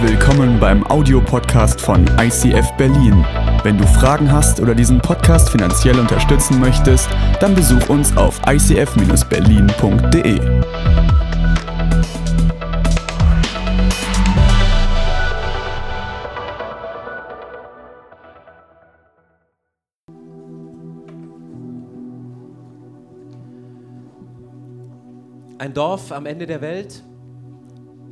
Willkommen beim Audiopodcast von ICF Berlin. Wenn du Fragen hast oder diesen Podcast finanziell unterstützen möchtest, dann besuch uns auf icf-berlin.de. Ein Dorf am Ende der Welt.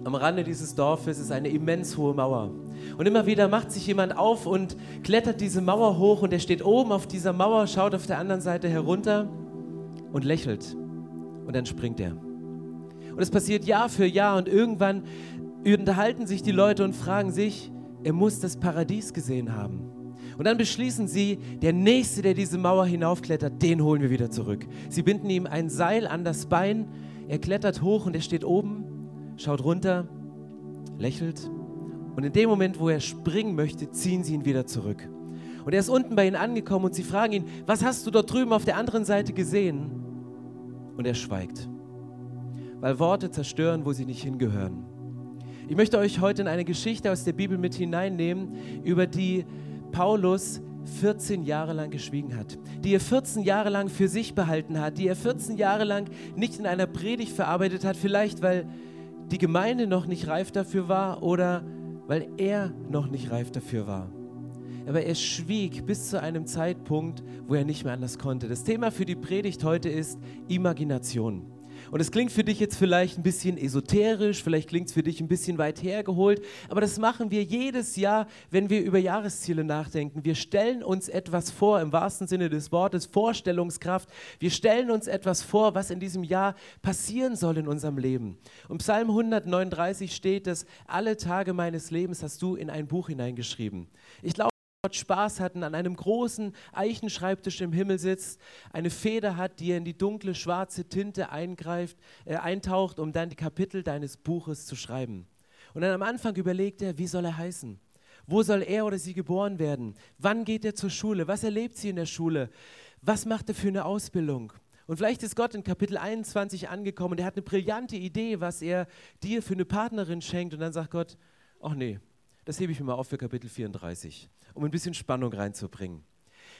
Am Rande dieses Dorfes ist eine immens hohe Mauer. Und immer wieder macht sich jemand auf und klettert diese Mauer hoch und er steht oben auf dieser Mauer, schaut auf der anderen Seite herunter und lächelt. Und dann springt er. Und es passiert Jahr für Jahr und irgendwann unterhalten sich die Leute und fragen sich, er muss das Paradies gesehen haben. Und dann beschließen sie, der Nächste, der diese Mauer hinaufklettert, den holen wir wieder zurück. Sie binden ihm ein Seil an das Bein, er klettert hoch und er steht oben, schaut runter, lächelt. Und in dem Moment, wo er springen möchte, ziehen sie ihn wieder zurück. Und er ist unten bei ihnen angekommen und sie fragen ihn, was hast du dort drüben auf der anderen Seite gesehen? Und er schweigt, weil Worte zerstören, wo sie nicht hingehören. Ich möchte euch heute in eine Geschichte aus der Bibel mit hineinnehmen, über die Paulus 14 Jahre lang geschwiegen hat, die er 14 Jahre lang für sich behalten hat, die er 14 Jahre lang nicht in einer Predigt verarbeitet hat, vielleicht weil die Gemeinde noch nicht reif dafür war oder weil er noch nicht reif dafür war. Aber er schwieg bis zu einem Zeitpunkt, wo er nicht mehr anders konnte. Das Thema für die Predigt heute ist Imagination. Und es klingt für dich jetzt vielleicht ein bisschen esoterisch, vielleicht klingt es für dich ein bisschen weit hergeholt, aber das machen wir jedes Jahr, wenn wir über Jahresziele nachdenken. Wir stellen uns etwas vor, im wahrsten Sinne des Wortes, Vorstellungskraft. Wir stellen uns etwas vor, was in diesem Jahr passieren soll in unserem Leben. Und Psalm 139 steht, dass alle Tage meines Lebens hast du in ein Buch hineingeschrieben. Ich glaube, Spaß hatten, an einem großen Eichenschreibtisch im Himmel sitzt, eine Feder hat, die er in die dunkle schwarze Tinte eingreift, äh, eintaucht, um dann die Kapitel deines Buches zu schreiben. Und dann am Anfang überlegt er, wie soll er heißen? Wo soll er oder sie geboren werden? Wann geht er zur Schule? Was erlebt sie in der Schule? Was macht er für eine Ausbildung? Und vielleicht ist Gott in Kapitel 21 angekommen und er hat eine brillante Idee, was er dir für eine Partnerin schenkt. Und dann sagt Gott, ach nee, das hebe ich mir mal auf für Kapitel 34 um ein bisschen Spannung reinzubringen.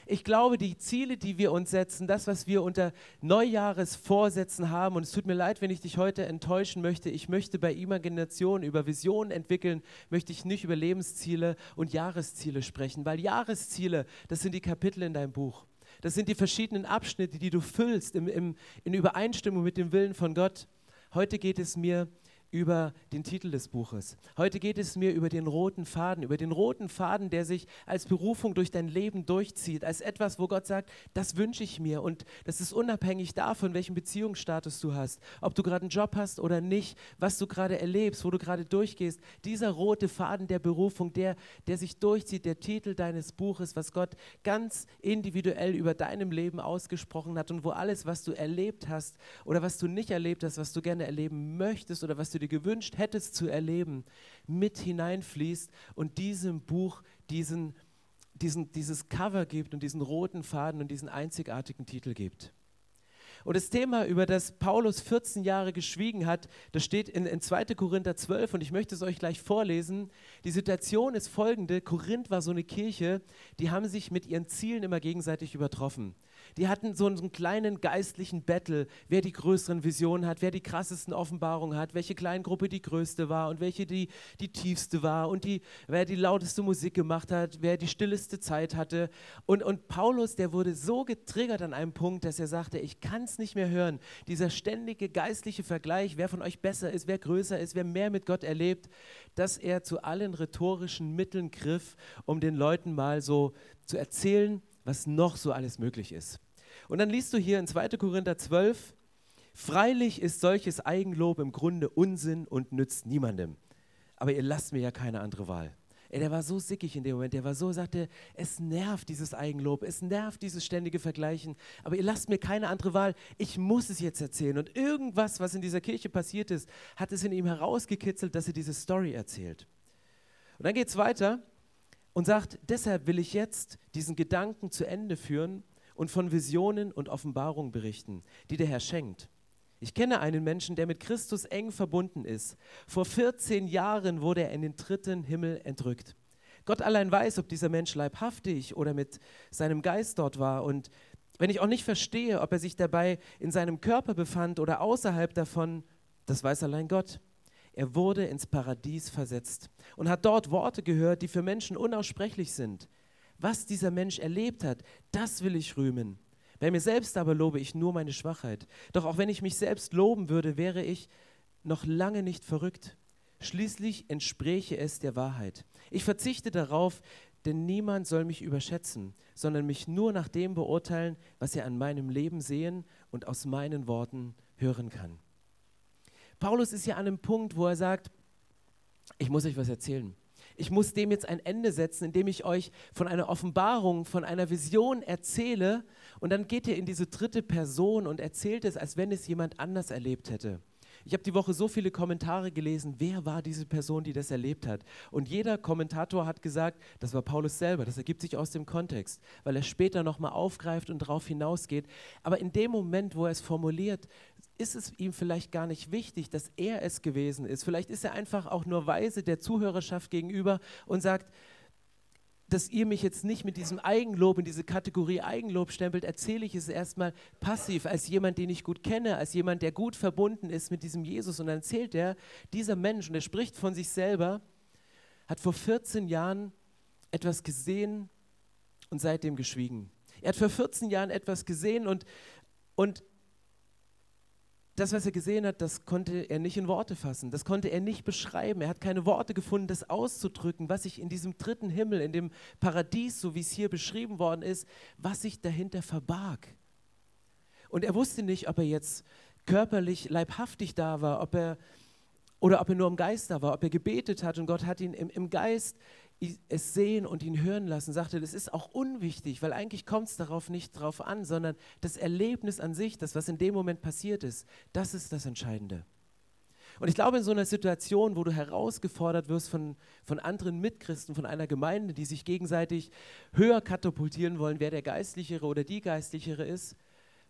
Ich glaube, die Ziele, die wir uns setzen, das, was wir unter Neujahresvorsätzen haben, und es tut mir leid, wenn ich dich heute enttäuschen möchte, ich möchte bei Imagination über Visionen entwickeln, möchte ich nicht über Lebensziele und Jahresziele sprechen, weil Jahresziele, das sind die Kapitel in deinem Buch. Das sind die verschiedenen Abschnitte, die du füllst im, im, in Übereinstimmung mit dem Willen von Gott. Heute geht es mir über den Titel des Buches. Heute geht es mir über den roten Faden, über den roten Faden, der sich als Berufung durch dein Leben durchzieht, als etwas, wo Gott sagt, das wünsche ich mir und das ist unabhängig davon, welchen Beziehungsstatus du hast, ob du gerade einen Job hast oder nicht, was du gerade erlebst, wo du gerade durchgehst. Dieser rote Faden der Berufung, der, der sich durchzieht, der Titel deines Buches, was Gott ganz individuell über deinem Leben ausgesprochen hat und wo alles, was du erlebt hast oder was du nicht erlebt hast, was du gerne erleben möchtest oder was du dir gewünscht hättest zu erleben, mit hineinfließt und diesem Buch diesen, diesen, dieses Cover gibt und diesen roten Faden und diesen einzigartigen Titel gibt. Und das Thema, über das Paulus 14 Jahre geschwiegen hat, das steht in, in 2. Korinther 12 und ich möchte es euch gleich vorlesen. Die Situation ist folgende. Korinth war so eine Kirche, die haben sich mit ihren Zielen immer gegenseitig übertroffen. Die hatten so einen, kleinen geistlichen Battle, wer die größeren Visionen hat, wer die krassesten Offenbarungen hat, welche Kleingruppe die größte war und welche die, die tiefste war und die, wer die lauteste Musik gemacht hat, wer die stilleste Zeit hatte. Und, und Paulus, der wurde so getriggert an einem Punkt, dass er sagte, ich kann es nicht mehr hören. Dieser ständige geistliche Vergleich, wer von euch besser ist, wer größer ist, wer mehr mit Gott erlebt, dass er zu allen rhetorischen Mitteln griff, um den Leuten mal so zu erzählen, was noch so alles möglich ist. Und dann liest du hier in 2. Korinther 12, freilich ist solches Eigenlob im Grunde Unsinn und nützt niemandem. Aber ihr lasst mir ja keine andere Wahl. Ey, der war so sickig in dem Moment, der war so, sagte, es nervt dieses Eigenlob, es nervt dieses ständige Vergleichen, aber ihr lasst mir keine andere Wahl, ich muss es jetzt erzählen. Und irgendwas, was in dieser Kirche passiert ist, hat es in ihm herausgekitzelt, dass er diese Story erzählt. Und dann geht es weiter, und sagt, deshalb will ich jetzt diesen Gedanken zu Ende führen und von Visionen und Offenbarungen berichten, die der Herr schenkt. Ich kenne einen Menschen, der mit Christus eng verbunden ist. Vor 14 Jahren wurde er in den dritten Himmel entrückt. Gott allein weiß, ob dieser Mensch leibhaftig oder mit seinem Geist dort war. Und wenn ich auch nicht verstehe, ob er sich dabei in seinem Körper befand oder außerhalb davon, das weiß allein Gott. Er wurde ins Paradies versetzt und hat dort Worte gehört, die für Menschen unaussprechlich sind. Was dieser Mensch erlebt hat, das will ich rühmen. Bei mir selbst aber lobe ich nur meine Schwachheit. Doch auch wenn ich mich selbst loben würde, wäre ich noch lange nicht verrückt. Schließlich entspräche es der Wahrheit. Ich verzichte darauf, denn niemand soll mich überschätzen, sondern mich nur nach dem beurteilen, was er an meinem Leben sehen und aus meinen Worten hören kann. Paulus ist ja an einem Punkt, wo er sagt, ich muss euch was erzählen. Ich muss dem jetzt ein Ende setzen, indem ich euch von einer Offenbarung, von einer Vision erzähle. Und dann geht ihr in diese dritte Person und erzählt es, als wenn es jemand anders erlebt hätte. Ich habe die Woche so viele Kommentare gelesen, wer war diese Person, die das erlebt hat. Und jeder Kommentator hat gesagt, das war Paulus selber. Das ergibt sich aus dem Kontext, weil er später nochmal aufgreift und darauf hinausgeht. Aber in dem Moment, wo er es formuliert, ist es ihm vielleicht gar nicht wichtig, dass er es gewesen ist. Vielleicht ist er einfach auch nur weise der Zuhörerschaft gegenüber und sagt, dass ihr mich jetzt nicht mit diesem Eigenlob in diese Kategorie Eigenlob stempelt, erzähle ich es erstmal passiv, als jemand, den ich gut kenne, als jemand, der gut verbunden ist mit diesem Jesus. Und dann erzählt er, dieser Mensch, und er spricht von sich selber, hat vor 14 Jahren etwas gesehen und seitdem geschwiegen. Er hat vor 14 Jahren etwas gesehen und, und das, was er gesehen hat, das konnte er nicht in Worte fassen, das konnte er nicht beschreiben. Er hat keine Worte gefunden, das auszudrücken, was sich in diesem dritten Himmel, in dem Paradies, so wie es hier beschrieben worden ist, was sich dahinter verbarg. Und er wusste nicht, ob er jetzt körperlich, leibhaftig da war, ob er oder ob er nur im Geist da war, ob er gebetet hat und Gott hat ihn im, im Geist es sehen und ihn hören lassen, sagte, das ist auch unwichtig, weil eigentlich kommt es darauf nicht drauf an, sondern das Erlebnis an sich, das, was in dem Moment passiert ist, das ist das Entscheidende. Und ich glaube, in so einer Situation, wo du herausgefordert wirst von, von anderen Mitchristen, von einer Gemeinde, die sich gegenseitig höher katapultieren wollen, wer der Geistlichere oder die Geistlichere ist,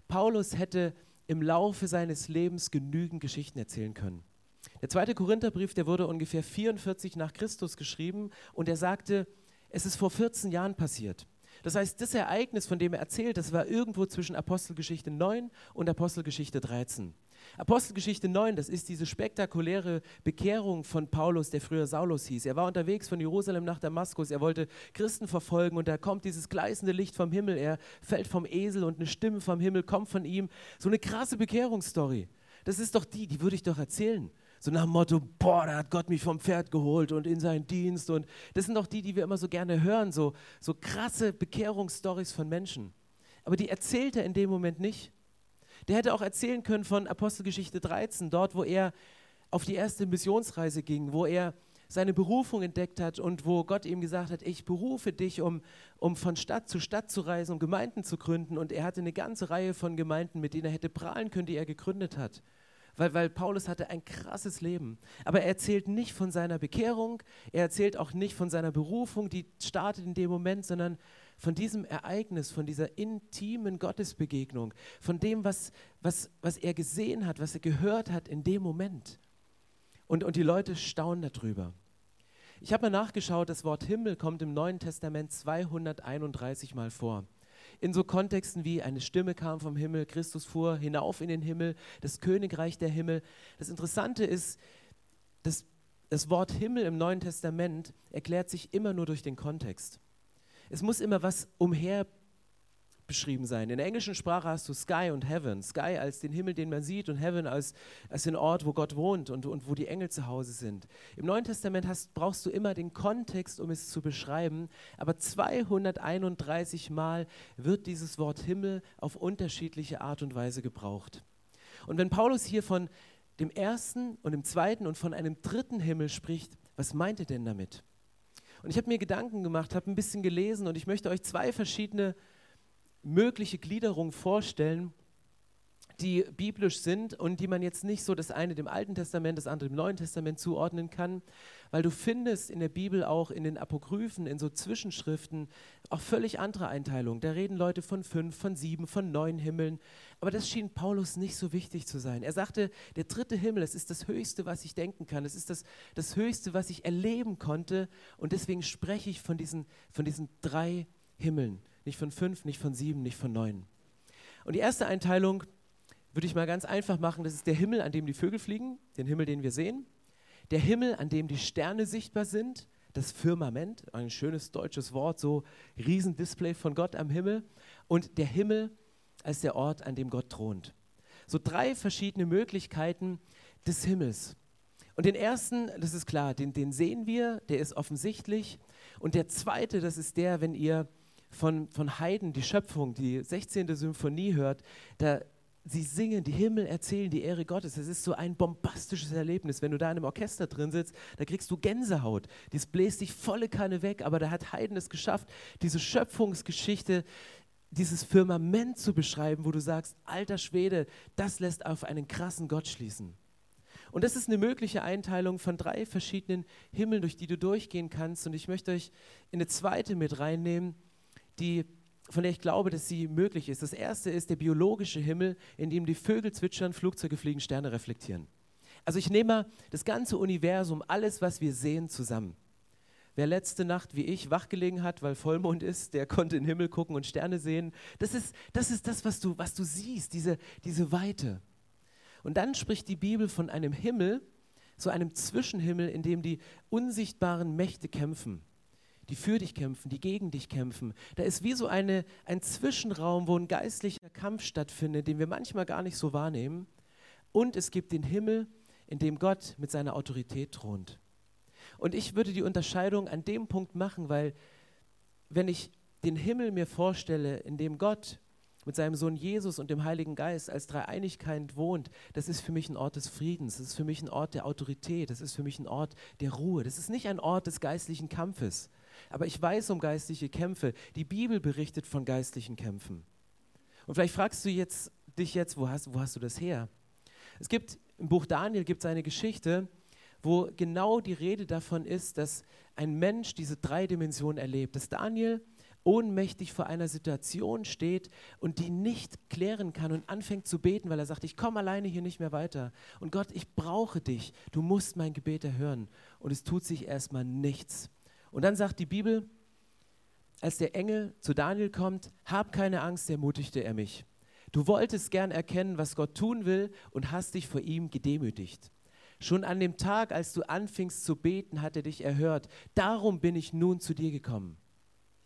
Paulus hätte im Laufe seines Lebens genügend Geschichten erzählen können. Der zweite Korintherbrief, der wurde ungefähr 44 nach Christus geschrieben und er sagte, es ist vor 14 Jahren passiert. Das heißt, das Ereignis, von dem er erzählt, das war irgendwo zwischen Apostelgeschichte 9 und Apostelgeschichte 13. Apostelgeschichte 9, das ist diese spektakuläre Bekehrung von Paulus, der früher Saulus hieß. Er war unterwegs von Jerusalem nach Damaskus, er wollte Christen verfolgen und da kommt dieses gleißende Licht vom Himmel, er fällt vom Esel und eine Stimme vom Himmel kommt von ihm. So eine krasse Bekehrungsstory. Das ist doch die, die würde ich doch erzählen. So nach dem Motto, boah, da hat Gott mich vom Pferd geholt und in seinen Dienst. Und das sind doch die, die wir immer so gerne hören, so, so krasse Bekehrungsstories von Menschen. Aber die erzählt er in dem Moment nicht. Der hätte auch erzählen können von Apostelgeschichte 13, dort, wo er auf die erste Missionsreise ging, wo er seine Berufung entdeckt hat und wo Gott ihm gesagt hat, ich berufe dich, um, um von Stadt zu Stadt zu reisen, um Gemeinden zu gründen. Und er hatte eine ganze Reihe von Gemeinden, mit denen er hätte prahlen können, die er gegründet hat weil, weil Paulus hatte ein krasses Leben. Aber er erzählt nicht von seiner Bekehrung, er erzählt auch nicht von seiner Berufung, die startet in dem Moment, sondern von diesem Ereignis, von dieser intimen Gottesbegegnung, von dem, was, was, was er gesehen hat, was er gehört hat in dem Moment. Und, und die Leute staunen darüber. Ich habe mal nachgeschaut, das Wort Himmel kommt im Neuen Testament 231 Mal vor in so Kontexten wie eine Stimme kam vom Himmel, Christus fuhr hinauf in den Himmel, das Königreich der Himmel. Das Interessante ist, dass das Wort Himmel im Neuen Testament erklärt sich immer nur durch den Kontext. Es muss immer was umher beschrieben sein. In der englischen Sprache hast du Sky und Heaven. Sky als den Himmel, den man sieht, und Heaven als, als den Ort, wo Gott wohnt und, und wo die Engel zu Hause sind. Im Neuen Testament hast, brauchst du immer den Kontext, um es zu beschreiben, aber 231 Mal wird dieses Wort Himmel auf unterschiedliche Art und Weise gebraucht. Und wenn Paulus hier von dem ersten und dem zweiten und von einem dritten Himmel spricht, was meint er denn damit? Und ich habe mir Gedanken gemacht, habe ein bisschen gelesen und ich möchte euch zwei verschiedene mögliche Gliederung vorstellen, die biblisch sind und die man jetzt nicht so das eine dem Alten Testament, das andere dem Neuen Testament zuordnen kann, weil du findest in der Bibel auch in den Apokryphen, in so Zwischenschriften auch völlig andere Einteilungen. Da reden Leute von fünf, von sieben, von neun Himmeln. Aber das schien Paulus nicht so wichtig zu sein. Er sagte, der dritte Himmel, es ist das Höchste, was ich denken kann. Es ist das, das Höchste, was ich erleben konnte. Und deswegen spreche ich von diesen, von diesen drei Himmeln. Nicht von fünf, nicht von sieben, nicht von neun. Und die erste Einteilung würde ich mal ganz einfach machen. Das ist der Himmel, an dem die Vögel fliegen, den Himmel, den wir sehen. Der Himmel, an dem die Sterne sichtbar sind, das Firmament, ein schönes deutsches Wort, so Riesendisplay von Gott am Himmel. Und der Himmel als der Ort, an dem Gott thront. So drei verschiedene Möglichkeiten des Himmels. Und den ersten, das ist klar, den, den sehen wir, der ist offensichtlich. Und der zweite, das ist der, wenn ihr von, von Haydn die Schöpfung, die 16. Symphonie hört, da sie singen, die Himmel erzählen die Ehre Gottes. Es ist so ein bombastisches Erlebnis. Wenn du da in einem Orchester drin sitzt, da kriegst du Gänsehaut. Dies bläst dich volle Kanne weg, aber da hat Haydn es geschafft, diese Schöpfungsgeschichte, dieses Firmament zu beschreiben, wo du sagst, alter Schwede, das lässt auf einen krassen Gott schließen. Und das ist eine mögliche Einteilung von drei verschiedenen Himmeln, durch die du durchgehen kannst. Und ich möchte euch in eine zweite mit reinnehmen, die von der ich glaube, dass sie möglich ist. Das erste ist der biologische Himmel, in dem die Vögel zwitschern, Flugzeuge fliegen, Sterne reflektieren. Also ich nehme mal das ganze Universum, alles, was wir sehen, zusammen. Wer letzte Nacht wie ich wachgelegen hat, weil Vollmond ist, der konnte in den Himmel gucken und Sterne sehen. Das ist das, ist das was, du, was du siehst, diese, diese Weite. Und dann spricht die Bibel von einem Himmel, so einem Zwischenhimmel, in dem die unsichtbaren Mächte kämpfen die für dich kämpfen, die gegen dich kämpfen. Da ist wie so eine, ein Zwischenraum, wo ein geistlicher Kampf stattfindet, den wir manchmal gar nicht so wahrnehmen. Und es gibt den Himmel, in dem Gott mit seiner Autorität thront. Und ich würde die Unterscheidung an dem Punkt machen, weil wenn ich den Himmel mir vorstelle, in dem Gott mit seinem Sohn Jesus und dem Heiligen Geist als Dreieinigkeit wohnt, das ist für mich ein Ort des Friedens, das ist für mich ein Ort der Autorität, das ist für mich ein Ort der Ruhe, das ist nicht ein Ort des geistlichen Kampfes. Aber ich weiß um geistliche Kämpfe. Die Bibel berichtet von geistlichen Kämpfen. Und vielleicht fragst du jetzt, dich jetzt, wo hast, wo hast du das her? Es gibt im Buch Daniel gibt es eine Geschichte, wo genau die Rede davon ist, dass ein Mensch diese drei Dimensionen erlebt. Dass Daniel ohnmächtig vor einer Situation steht und die nicht klären kann und anfängt zu beten, weil er sagt, ich komme alleine hier nicht mehr weiter. Und Gott, ich brauche dich. Du musst mein Gebet erhören. Und es tut sich erstmal nichts. Und dann sagt die Bibel, als der Engel zu Daniel kommt, hab keine Angst, ermutigte er mich. Du wolltest gern erkennen, was Gott tun will und hast dich vor ihm gedemütigt. Schon an dem Tag, als du anfingst zu beten, hat er dich erhört. Darum bin ich nun zu dir gekommen.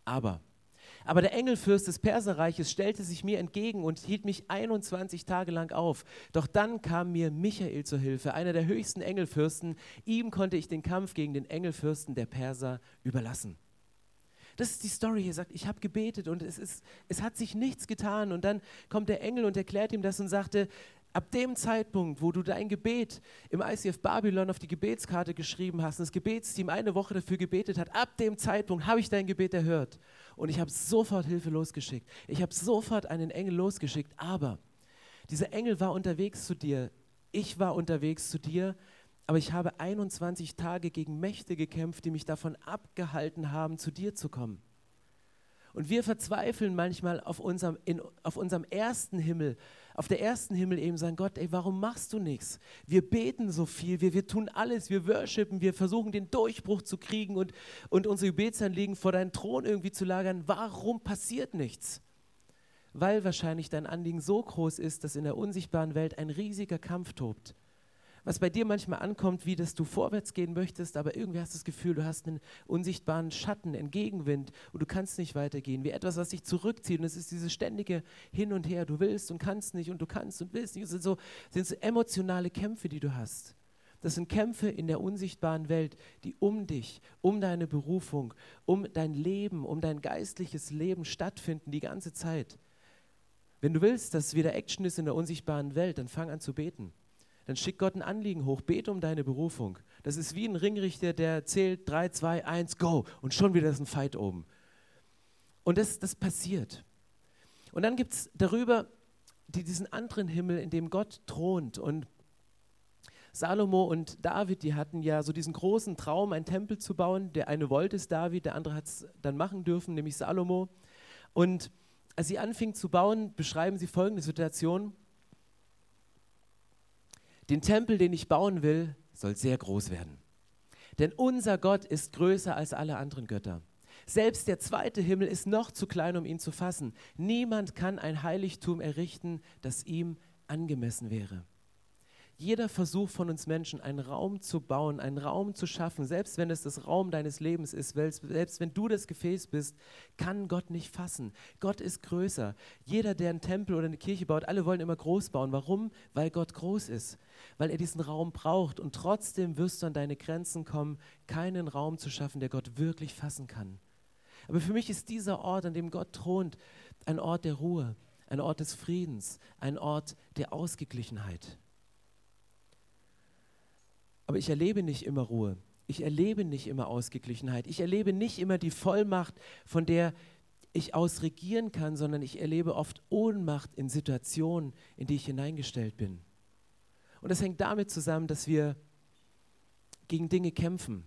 Aber aber der Engelfürst des Perserreiches stellte sich mir entgegen und hielt mich 21 Tage lang auf. Doch dann kam mir Michael zur Hilfe, einer der höchsten Engelfürsten. Ihm konnte ich den Kampf gegen den Engelfürsten der Perser überlassen. Das ist die Story. Er sagt, ich habe gebetet und es, ist, es hat sich nichts getan. Und dann kommt der Engel und erklärt ihm das und sagte, ab dem Zeitpunkt, wo du dein Gebet im ICF Babylon auf die Gebetskarte geschrieben hast und das Gebetsteam eine Woche dafür gebetet hat, ab dem Zeitpunkt habe ich dein Gebet erhört. Und ich habe sofort Hilfe losgeschickt. Ich habe sofort einen Engel losgeschickt. Aber dieser Engel war unterwegs zu dir. Ich war unterwegs zu dir. Aber ich habe 21 Tage gegen Mächte gekämpft, die mich davon abgehalten haben, zu dir zu kommen. Und wir verzweifeln manchmal auf unserem, in, auf unserem ersten Himmel, auf der ersten Himmel eben sagen, Gott, ey, warum machst du nichts? Wir beten so viel, wir, wir tun alles, wir worshipen, wir versuchen den Durchbruch zu kriegen und, und unsere Gebetsanliegen vor deinen Thron irgendwie zu lagern. Warum passiert nichts? Weil wahrscheinlich dein Anliegen so groß ist, dass in der unsichtbaren Welt ein riesiger Kampf tobt was bei dir manchmal ankommt, wie dass du vorwärts gehen möchtest, aber irgendwie hast du das Gefühl, du hast einen unsichtbaren Schatten, einen Gegenwind und du kannst nicht weitergehen, wie etwas, was dich zurückzieht. Und es ist dieses ständige Hin und Her. Du willst und kannst nicht und du kannst und willst nicht. Das sind so, sind so emotionale Kämpfe, die du hast. Das sind Kämpfe in der unsichtbaren Welt, die um dich, um deine Berufung, um dein Leben, um dein geistliches Leben stattfinden die ganze Zeit. Wenn du willst, dass wieder Action ist in der unsichtbaren Welt, dann fang an zu beten dann schick Gott ein Anliegen hoch, bete um deine Berufung. Das ist wie ein Ringrichter, der zählt 3, 2, 1, go und schon wieder ist ein Fight oben. Und das, das passiert. Und dann gibt es darüber die, diesen anderen Himmel, in dem Gott thront. Und Salomo und David, die hatten ja so diesen großen Traum, einen Tempel zu bauen. Der eine wollte es David, der andere hat es dann machen dürfen, nämlich Salomo. Und als sie anfingen zu bauen, beschreiben sie folgende Situation. Den Tempel, den ich bauen will, soll sehr groß werden. Denn unser Gott ist größer als alle anderen Götter. Selbst der zweite Himmel ist noch zu klein, um ihn zu fassen. Niemand kann ein Heiligtum errichten, das ihm angemessen wäre. Jeder Versuch von uns Menschen, einen Raum zu bauen, einen Raum zu schaffen, selbst wenn es das Raum deines Lebens ist, selbst wenn du das Gefäß bist, kann Gott nicht fassen. Gott ist größer. Jeder, der einen Tempel oder eine Kirche baut, alle wollen immer groß bauen. Warum? Weil Gott groß ist, weil er diesen Raum braucht. Und trotzdem wirst du an deine Grenzen kommen, keinen Raum zu schaffen, der Gott wirklich fassen kann. Aber für mich ist dieser Ort, an dem Gott thront, ein Ort der Ruhe, ein Ort des Friedens, ein Ort der Ausgeglichenheit. Aber ich erlebe nicht immer Ruhe. Ich erlebe nicht immer Ausgeglichenheit. Ich erlebe nicht immer die Vollmacht, von der ich aus regieren kann, sondern ich erlebe oft Ohnmacht in Situationen, in die ich hineingestellt bin. Und das hängt damit zusammen, dass wir gegen Dinge kämpfen.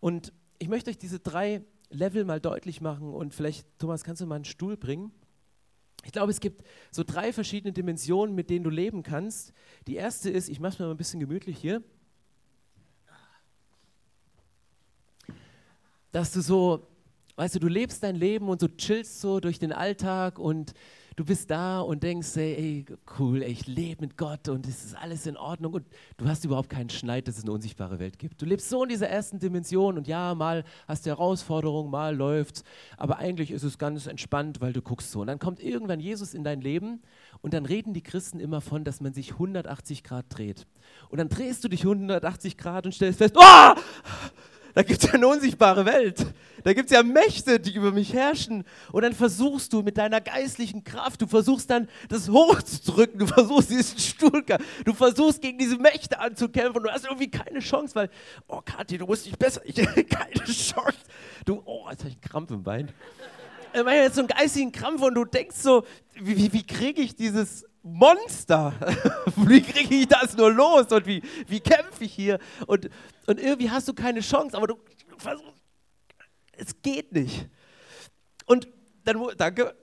Und ich möchte euch diese drei Level mal deutlich machen und vielleicht, Thomas, kannst du mal einen Stuhl bringen? Ich glaube, es gibt so drei verschiedene Dimensionen, mit denen du leben kannst. Die erste ist, ich mache es mir mal ein bisschen gemütlich hier. Dass du so, weißt du, du lebst dein Leben und du chillst so durch den Alltag und du bist da und denkst, ey, ey cool, ey, ich lebe mit Gott und es ist alles in Ordnung und du hast überhaupt keinen Schneid, dass es eine unsichtbare Welt gibt. Du lebst so in dieser ersten Dimension und ja, mal hast du Herausforderungen, mal läuft's, aber eigentlich ist es ganz entspannt, weil du guckst so. Und dann kommt irgendwann Jesus in dein Leben und dann reden die Christen immer von, dass man sich 180 Grad dreht. Und dann drehst du dich 180 Grad und stellst fest, oh! Da gibt es ja eine unsichtbare Welt. Da gibt es ja Mächte, die über mich herrschen. Und dann versuchst du mit deiner geistlichen Kraft, du versuchst dann das hochzudrücken, du versuchst diesen Stuhl, du versuchst gegen diese Mächte anzukämpfen und du hast irgendwie keine Chance, weil, oh Kathi, du musst dich besser, ich keine Chance. Du, oh, jetzt habe ich einen Krampf im Bein. Ich meine jetzt so einen geistigen Krampf und du denkst so, wie, wie kriege ich dieses Monster. wie kriege ich das nur los und wie, wie kämpfe ich hier? Und, und irgendwie hast du keine Chance, aber du, versuchst, es geht nicht. Und dann, danke.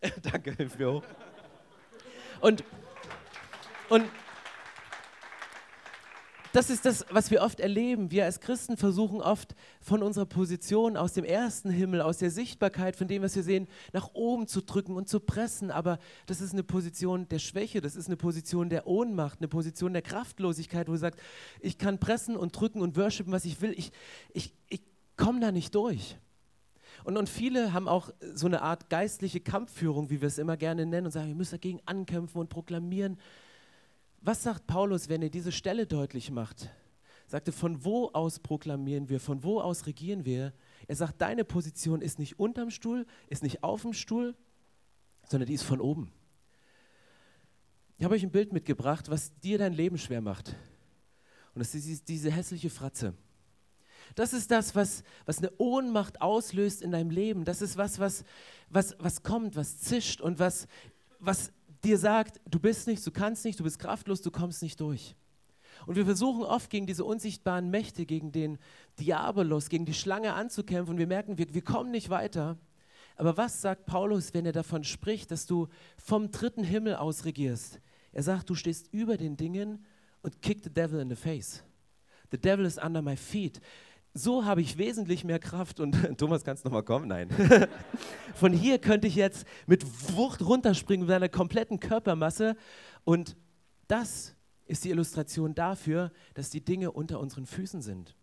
danke, hilf mir hoch. Und, und das ist das, was wir oft erleben. Wir als Christen versuchen oft von unserer Position aus dem ersten Himmel, aus der Sichtbarkeit von dem, was wir sehen, nach oben zu drücken und zu pressen. Aber das ist eine Position der Schwäche, das ist eine Position der Ohnmacht, eine Position der Kraftlosigkeit, wo du sagst, ich kann pressen und drücken und worshipen, was ich will. Ich, ich, ich komme da nicht durch. Und, und viele haben auch so eine Art geistliche Kampfführung, wie wir es immer gerne nennen, und sagen, wir müssen dagegen ankämpfen und proklamieren. Was sagt Paulus, wenn er diese Stelle deutlich macht? Sagte, von wo aus proklamieren wir, von wo aus regieren wir? Er sagt, deine Position ist nicht unterm Stuhl, ist nicht auf dem Stuhl, sondern die ist von oben. Ich habe euch ein Bild mitgebracht, was dir dein Leben schwer macht. Und das ist diese hässliche Fratze. Das ist das, was, was eine Ohnmacht auslöst in deinem Leben. Das ist was, was, was, was kommt, was zischt und was, was dir sagt, du bist nichts, du kannst nicht, du bist kraftlos, du kommst nicht durch. Und wir versuchen oft gegen diese unsichtbaren Mächte, gegen den Diabolos, gegen die Schlange anzukämpfen und wir merken, wir, wir kommen nicht weiter. Aber was sagt Paulus, wenn er davon spricht, dass du vom dritten Himmel aus regierst? Er sagt, du stehst über den Dingen und kick the devil in the face. The devil is under my feet so habe ich wesentlich mehr Kraft und Thomas, kannst du nochmal kommen? Nein. Von hier könnte ich jetzt mit Wucht runterspringen mit einer kompletten Körpermasse und das ist die Illustration dafür, dass die Dinge unter unseren Füßen sind.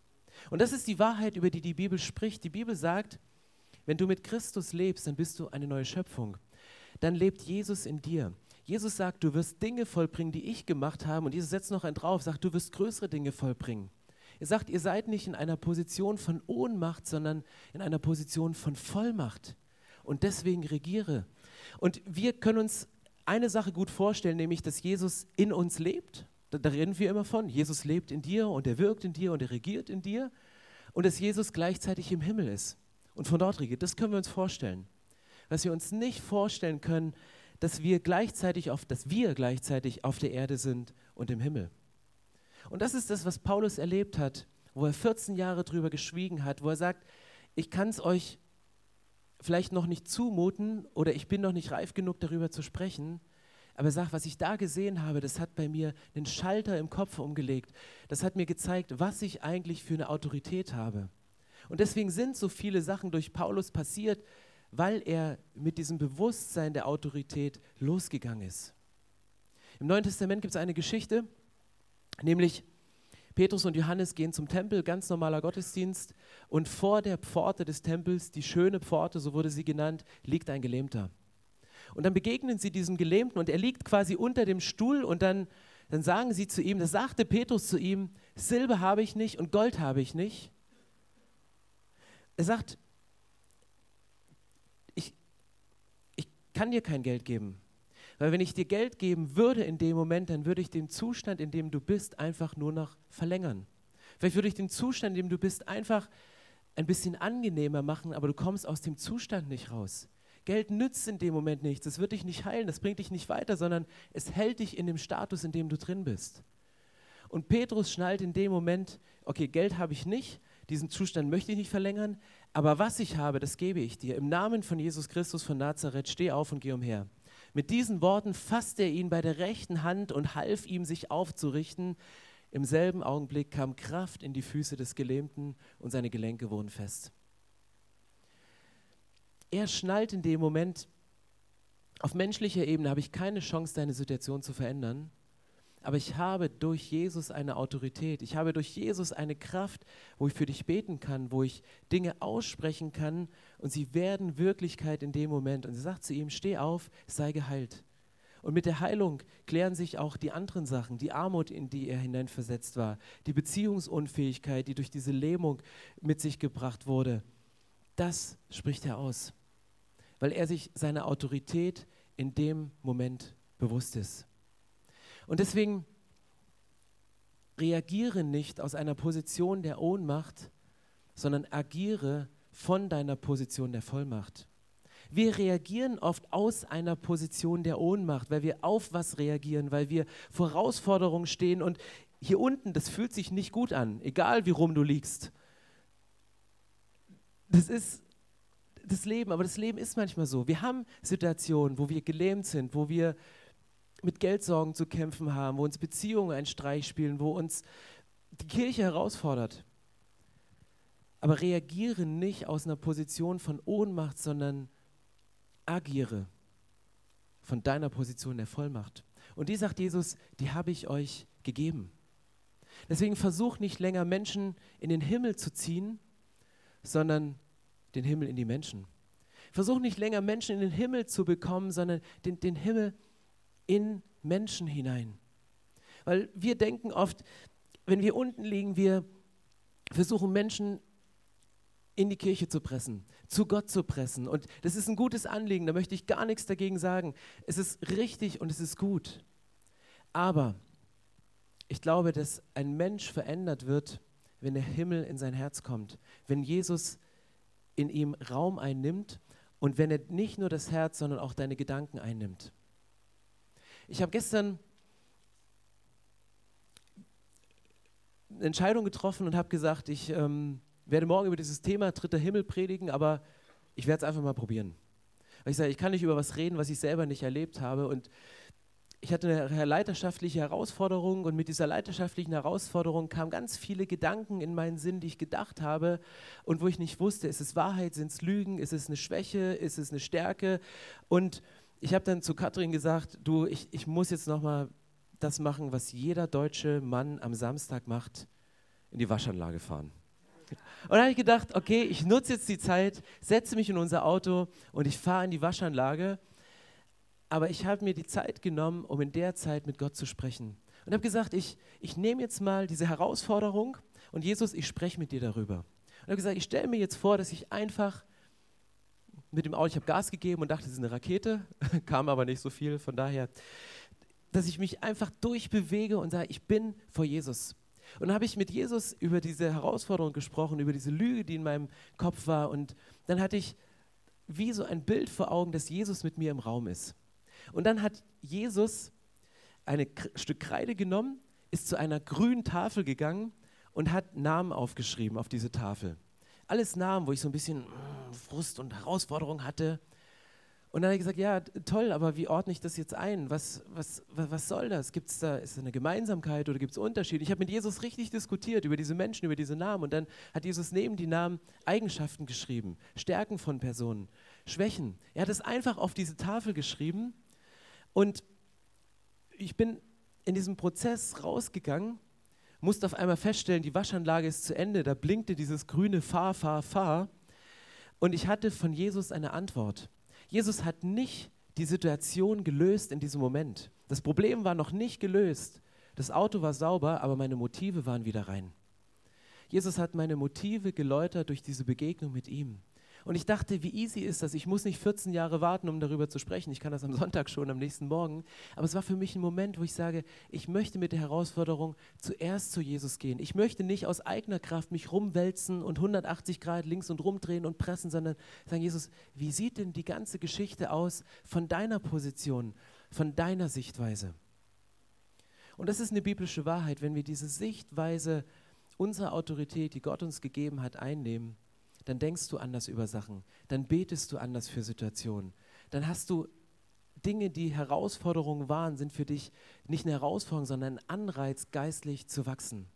Und das ist die Wahrheit, über die die Bibel spricht. Die Bibel sagt, wenn du mit Christus lebst, dann bist du eine neue Schöpfung. Dann lebt Jesus in dir. Jesus sagt, du wirst Dinge vollbringen, die ich gemacht habe. Und Jesus setzt noch einen drauf, sagt, du wirst größere Dinge vollbringen. Er sagt, ihr seid nicht in einer Position von Ohnmacht, sondern in einer Position von Vollmacht. Und deswegen regiere. Und wir können uns eine Sache gut vorstellen, nämlich, dass Jesus in uns lebt. Da, da reden wir immer von. Jesus lebt in dir und er wirkt in dir und er regiert in dir. Und dass Jesus gleichzeitig im Himmel ist und von dort regiert. Das können wir uns vorstellen. was wir uns nicht vorstellen können, dass wir gleichzeitig auf, dass wir gleichzeitig auf der Erde sind und im Himmel. Und das ist das, was Paulus erlebt hat, wo er 14 Jahre drüber geschwiegen hat, wo er sagt, ich kann es euch vielleicht noch nicht zumuten oder ich bin noch nicht reif genug darüber zu sprechen, aber er sagt, was ich da gesehen habe, das hat bei mir einen Schalter im Kopf umgelegt. Das hat mir gezeigt, was ich eigentlich für eine Autorität habe. Und deswegen sind so viele Sachen durch Paulus passiert, weil er mit diesem Bewusstsein der Autorität losgegangen ist. Im Neuen Testament gibt es eine Geschichte, nämlich Petrus und Johannes gehen zum Tempel, ganz normaler Gottesdienst, und vor der Pforte des Tempels, die schöne Pforte, so wurde sie genannt, liegt ein Gelähmter. Und dann begegnen sie diesem Gelähmten und er liegt quasi unter dem Stuhl und dann, dann sagen sie zu ihm, das sagte Petrus zu ihm, Silber habe ich nicht und Gold habe ich nicht. Er sagt, kann dir kein Geld geben. Weil wenn ich dir Geld geben würde in dem Moment, dann würde ich den Zustand, in dem du bist, einfach nur noch verlängern. Vielleicht würde ich den Zustand, in dem du bist, einfach ein bisschen angenehmer machen, aber du kommst aus dem Zustand nicht raus. Geld nützt in dem Moment nichts, es wird dich nicht heilen, das bringt dich nicht weiter, sondern es hält dich in dem Status, in dem du drin bist. Und Petrus schnallt in dem Moment, okay, Geld habe ich nicht, diesen Zustand möchte ich nicht verlängern, aber was ich habe, das gebe ich dir. Im Namen von Jesus Christus von Nazareth, steh auf und geh umher. Mit diesen Worten fasste er ihn bei der rechten Hand und half ihm, sich aufzurichten. Im selben Augenblick kam Kraft in die Füße des Gelähmten und seine Gelenke wurden fest. Er schnallt in dem Moment, auf menschlicher Ebene habe ich keine Chance, deine Situation zu verändern aber ich habe durch Jesus eine Autorität. Ich habe durch Jesus eine Kraft, wo ich für dich beten kann, wo ich Dinge aussprechen kann und sie werden Wirklichkeit in dem Moment. Und sie sagt zu ihm, steh auf, sei geheilt. Und mit der Heilung klären sich auch die anderen Sachen, die Armut, in die er hineinversetzt war, die Beziehungsunfähigkeit, die durch diese Lähmung mit sich gebracht wurde. Das spricht er aus, weil er sich seiner Autorität in dem Moment bewusst ist. Und deswegen reagiere nicht aus einer Position der Ohnmacht, sondern agiere von deiner Position der Vollmacht. Wir reagieren oft aus einer Position der Ohnmacht, weil wir auf was reagieren, weil wir vor Herausforderungen stehen und hier unten, das fühlt sich nicht gut an, egal wie rum du liegst. Das ist das Leben, aber das Leben ist manchmal so. Wir haben Situationen, wo wir gelähmt sind, wo wir mit Geldsorgen zu kämpfen haben, wo uns Beziehungen einen Streich spielen, wo uns die Kirche herausfordert. Aber reagiere nicht aus einer Position von Ohnmacht, sondern agiere von deiner Position der Vollmacht. Und die sagt Jesus, die habe ich euch gegeben. Deswegen versuch nicht länger Menschen in den Himmel zu ziehen, sondern den Himmel in die Menschen. Versuch nicht länger Menschen in den Himmel zu bekommen, sondern den, den Himmel zu in Menschen hinein. Weil wir denken oft, wenn wir unten liegen, wir versuchen Menschen in die Kirche zu pressen, zu Gott zu pressen. Und das ist ein gutes Anliegen, da möchte ich gar nichts dagegen sagen. Es ist richtig und es ist gut. Aber ich glaube, dass ein Mensch verändert wird, wenn der Himmel in sein Herz kommt, wenn Jesus in ihm Raum einnimmt und wenn er nicht nur das Herz, sondern auch deine Gedanken einnimmt. Ich habe gestern eine Entscheidung getroffen und habe gesagt, ich ähm, werde morgen über dieses Thema dritter Himmel predigen, aber ich werde es einfach mal probieren. Weil ich sage, ich kann nicht über was reden, was ich selber nicht erlebt habe. Und ich hatte eine leiterschaftliche Herausforderung und mit dieser leiterschaftlichen Herausforderung kamen ganz viele Gedanken in meinen Sinn, die ich gedacht habe und wo ich nicht wusste, ist es Wahrheit, sind es Lügen, ist es eine Schwäche, ist es eine Stärke und ich habe dann zu Katrin gesagt, du, ich, ich muss jetzt nochmal das machen, was jeder deutsche Mann am Samstag macht, in die Waschanlage fahren. Und dann habe ich gedacht, okay, ich nutze jetzt die Zeit, setze mich in unser Auto und ich fahre in die Waschanlage. Aber ich habe mir die Zeit genommen, um in der Zeit mit Gott zu sprechen. Und habe gesagt, ich, ich nehme jetzt mal diese Herausforderung und Jesus, ich spreche mit dir darüber. Und habe gesagt, ich stelle mir jetzt vor, dass ich einfach mit dem Auto, ich habe Gas gegeben und dachte, es ist eine Rakete, kam aber nicht so viel, von daher, dass ich mich einfach durchbewege und sage, ich bin vor Jesus. Und dann habe ich mit Jesus über diese Herausforderung gesprochen, über diese Lüge, die in meinem Kopf war. Und dann hatte ich wie so ein Bild vor Augen, dass Jesus mit mir im Raum ist. Und dann hat Jesus ein Stück Kreide genommen, ist zu einer grünen Tafel gegangen und hat Namen aufgeschrieben auf diese Tafel. Alles Namen, wo ich so ein bisschen mm, Frust und Herausforderung hatte. Und dann hat er gesagt, ja, toll, aber wie ordne ich das jetzt ein? Was, was, was soll das? Gibt's da, ist da eine Gemeinsamkeit oder gibt es Unterschiede? Ich habe mit Jesus richtig diskutiert über diese Menschen, über diese Namen. Und dann hat Jesus neben die Namen Eigenschaften geschrieben, Stärken von Personen, Schwächen. Er hat es einfach auf diese Tafel geschrieben. Und ich bin in diesem Prozess rausgegangen, musste auf einmal feststellen, die Waschanlage ist zu Ende. Da blinkte dieses grüne Fahr, Fahr, Fahr. Und ich hatte von Jesus eine Antwort. Jesus hat nicht die Situation gelöst in diesem Moment. Das Problem war noch nicht gelöst. Das Auto war sauber, aber meine Motive waren wieder rein. Jesus hat meine Motive geläutert durch diese Begegnung mit ihm. Und ich dachte, wie easy ist das? Ich muss nicht 14 Jahre warten, um darüber zu sprechen. Ich kann das am Sonntag schon, am nächsten Morgen. Aber es war für mich ein Moment, wo ich sage, ich möchte mit der Herausforderung zuerst zu Jesus gehen. Ich möchte nicht aus eigener Kraft mich rumwälzen und 180 Grad links und rumdrehen und pressen, sondern sagen, Jesus, wie sieht denn die ganze Geschichte aus von deiner Position, von deiner Sichtweise? Und das ist eine biblische Wahrheit, wenn wir diese Sichtweise unserer Autorität, die Gott uns gegeben hat, einnehmen dann denkst du anders über Sachen, dann betest du anders für Situationen, dann hast du Dinge, die Herausforderungen waren, sind für dich nicht eine Herausforderung, sondern ein Anreiz, geistlich zu wachsen.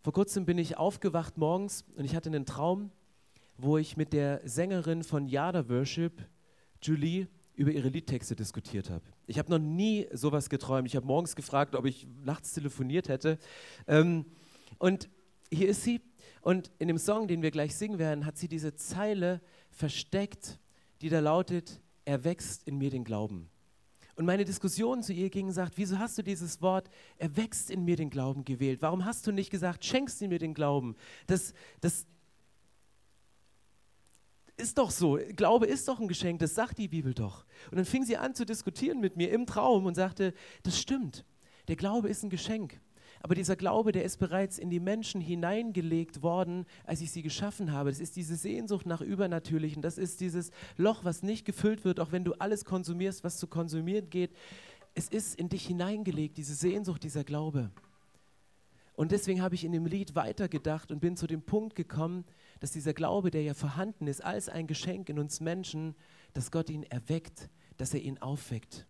Vor kurzem bin ich aufgewacht morgens und ich hatte einen Traum, wo ich mit der Sängerin von Yada Worship, Julie, über ihre Liedtexte diskutiert habe. Ich habe noch nie sowas geträumt. Ich habe morgens gefragt, ob ich nachts telefoniert hätte. Ähm, und hier ist sie und in dem Song, den wir gleich singen werden, hat sie diese Zeile versteckt, die da lautet, er wächst in mir den Glauben. Und meine Diskussion zu ihr ging sagt, wieso hast du dieses Wort, er wächst in mir den Glauben gewählt? Warum hast du nicht gesagt, schenkst du mir den Glauben? Das, das ist doch so. Glaube ist doch ein Geschenk, das sagt die Bibel doch. Und dann fing sie an zu diskutieren mit mir im Traum und sagte, das stimmt. Der Glaube ist ein Geschenk. Aber dieser Glaube, der ist bereits in die Menschen hineingelegt worden, als ich sie geschaffen habe. Das ist diese Sehnsucht nach Übernatürlichen. Das ist dieses Loch, was nicht gefüllt wird, auch wenn du alles konsumierst, was zu konsumieren geht. Es ist in dich hineingelegt, diese Sehnsucht, dieser Glaube. Und deswegen habe ich in dem Lied weitergedacht und bin zu dem Punkt gekommen, dass dieser Glaube, der ja vorhanden ist, als ein Geschenk in uns Menschen, dass Gott ihn erweckt, dass er ihn aufweckt.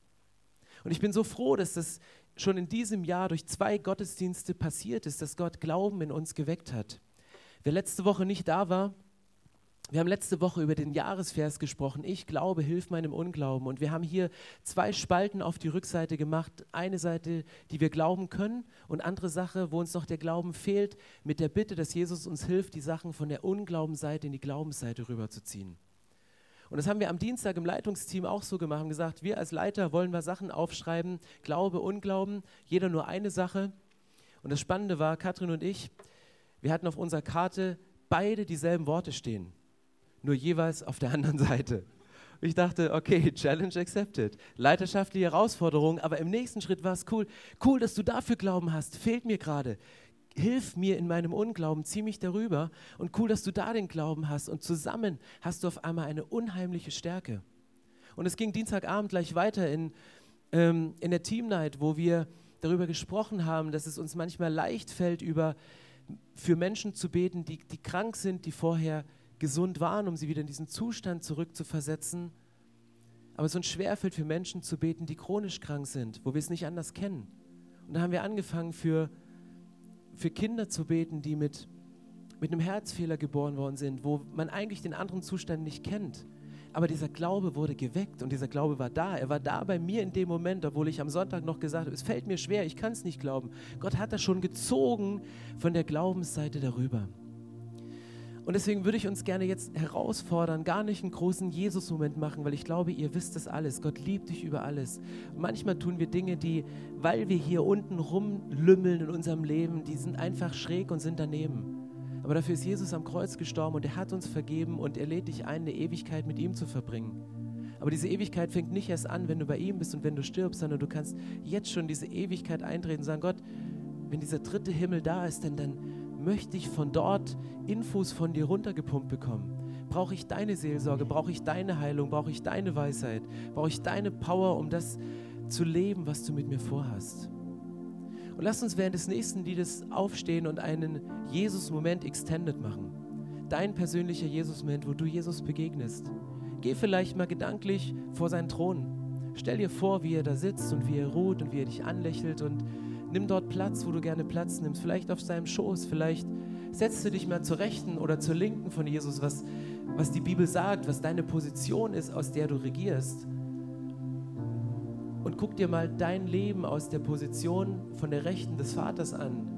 Und ich bin so froh, dass das schon in diesem Jahr durch zwei Gottesdienste passiert ist, dass Gott Glauben in uns geweckt hat. Wer letzte Woche nicht da war, wir haben letzte Woche über den Jahresvers gesprochen. Ich glaube, hilf meinem Unglauben. Und wir haben hier zwei Spalten auf die Rückseite gemacht. Eine Seite, die wir glauben können und andere Sache, wo uns noch der Glauben fehlt, mit der Bitte, dass Jesus uns hilft, die Sachen von der Unglaubenseite in die Glaubensseite rüberzuziehen. Und das haben wir am Dienstag im Leitungsteam auch so gemacht, haben gesagt, wir als Leiter wollen wir Sachen aufschreiben, Glaube, Unglauben, jeder nur eine Sache. Und das Spannende war, Katrin und ich, wir hatten auf unserer Karte beide dieselben Worte stehen, nur jeweils auf der anderen Seite. Ich dachte, okay, Challenge accepted. Leiterschaftliche Herausforderung, aber im nächsten Schritt war es cool. Cool, dass du dafür Glauben hast, fehlt mir gerade hilf mir in meinem Unglauben, zieh mich darüber. Und cool, dass du da den Glauben hast. Und zusammen hast du auf einmal eine unheimliche Stärke. Und es ging Dienstagabend gleich weiter in, ähm, in der Team Night, wo wir darüber gesprochen haben, dass es uns manchmal leicht fällt, über, für Menschen zu beten, die, die krank sind, die vorher gesund waren, um sie wieder in diesen Zustand zurückzuversetzen. Aber es uns schwerfällt, für Menschen zu beten, die chronisch krank sind, wo wir es nicht anders kennen. Und da haben wir angefangen, für für Kinder zu beten, die mit, mit einem Herzfehler geboren worden sind, wo man eigentlich den anderen Zustand nicht kennt. Aber dieser Glaube wurde geweckt und dieser Glaube war da. Er war da bei mir in dem Moment, obwohl ich am Sonntag noch gesagt habe, es fällt mir schwer, ich kann es nicht glauben. Gott hat das schon gezogen von der Glaubensseite darüber. Und deswegen würde ich uns gerne jetzt herausfordern, gar nicht einen großen Jesus-Moment machen, weil ich glaube, ihr wisst es alles. Gott liebt dich über alles. Manchmal tun wir Dinge, die, weil wir hier unten rumlümmeln in unserem Leben, die sind einfach schräg und sind daneben. Aber dafür ist Jesus am Kreuz gestorben und er hat uns vergeben und er lädt dich ein, eine Ewigkeit mit ihm zu verbringen. Aber diese Ewigkeit fängt nicht erst an, wenn du bei ihm bist und wenn du stirbst, sondern du kannst jetzt schon diese Ewigkeit eintreten und sagen, Gott, wenn dieser dritte Himmel da ist, denn dann möchte ich von dort Infos von dir runtergepumpt bekommen. brauche ich deine Seelsorge, brauche ich deine Heilung, brauche ich deine Weisheit, brauche ich deine Power, um das zu leben, was du mit mir vorhast. Und lass uns während des nächsten Liedes aufstehen und einen Jesus-Moment extended machen. Dein persönlicher Jesus-Moment, wo du Jesus begegnest. Geh vielleicht mal gedanklich vor seinen Thron. Stell dir vor, wie er da sitzt und wie er ruht und wie er dich anlächelt und nimm dort Platz, wo du gerne Platz nimmst. Vielleicht auf seinem Schoß, vielleicht setzt du dich mal zur Rechten oder zur Linken von Jesus, was, was die Bibel sagt, was deine Position ist, aus der du regierst und guck dir mal dein Leben aus der Position von der Rechten des Vaters an.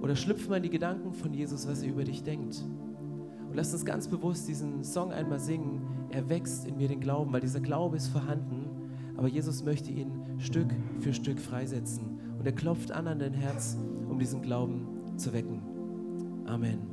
Oder schlüpf mal in die Gedanken von Jesus, was er über dich denkt. Und lass uns ganz bewusst diesen Song einmal singen. Er wächst in mir den Glauben, weil dieser Glaube ist vorhanden, aber Jesus möchte ihn Stück für Stück freisetzen. Und er klopft an an dein Herz, um diesen Glauben zu wecken. Amen.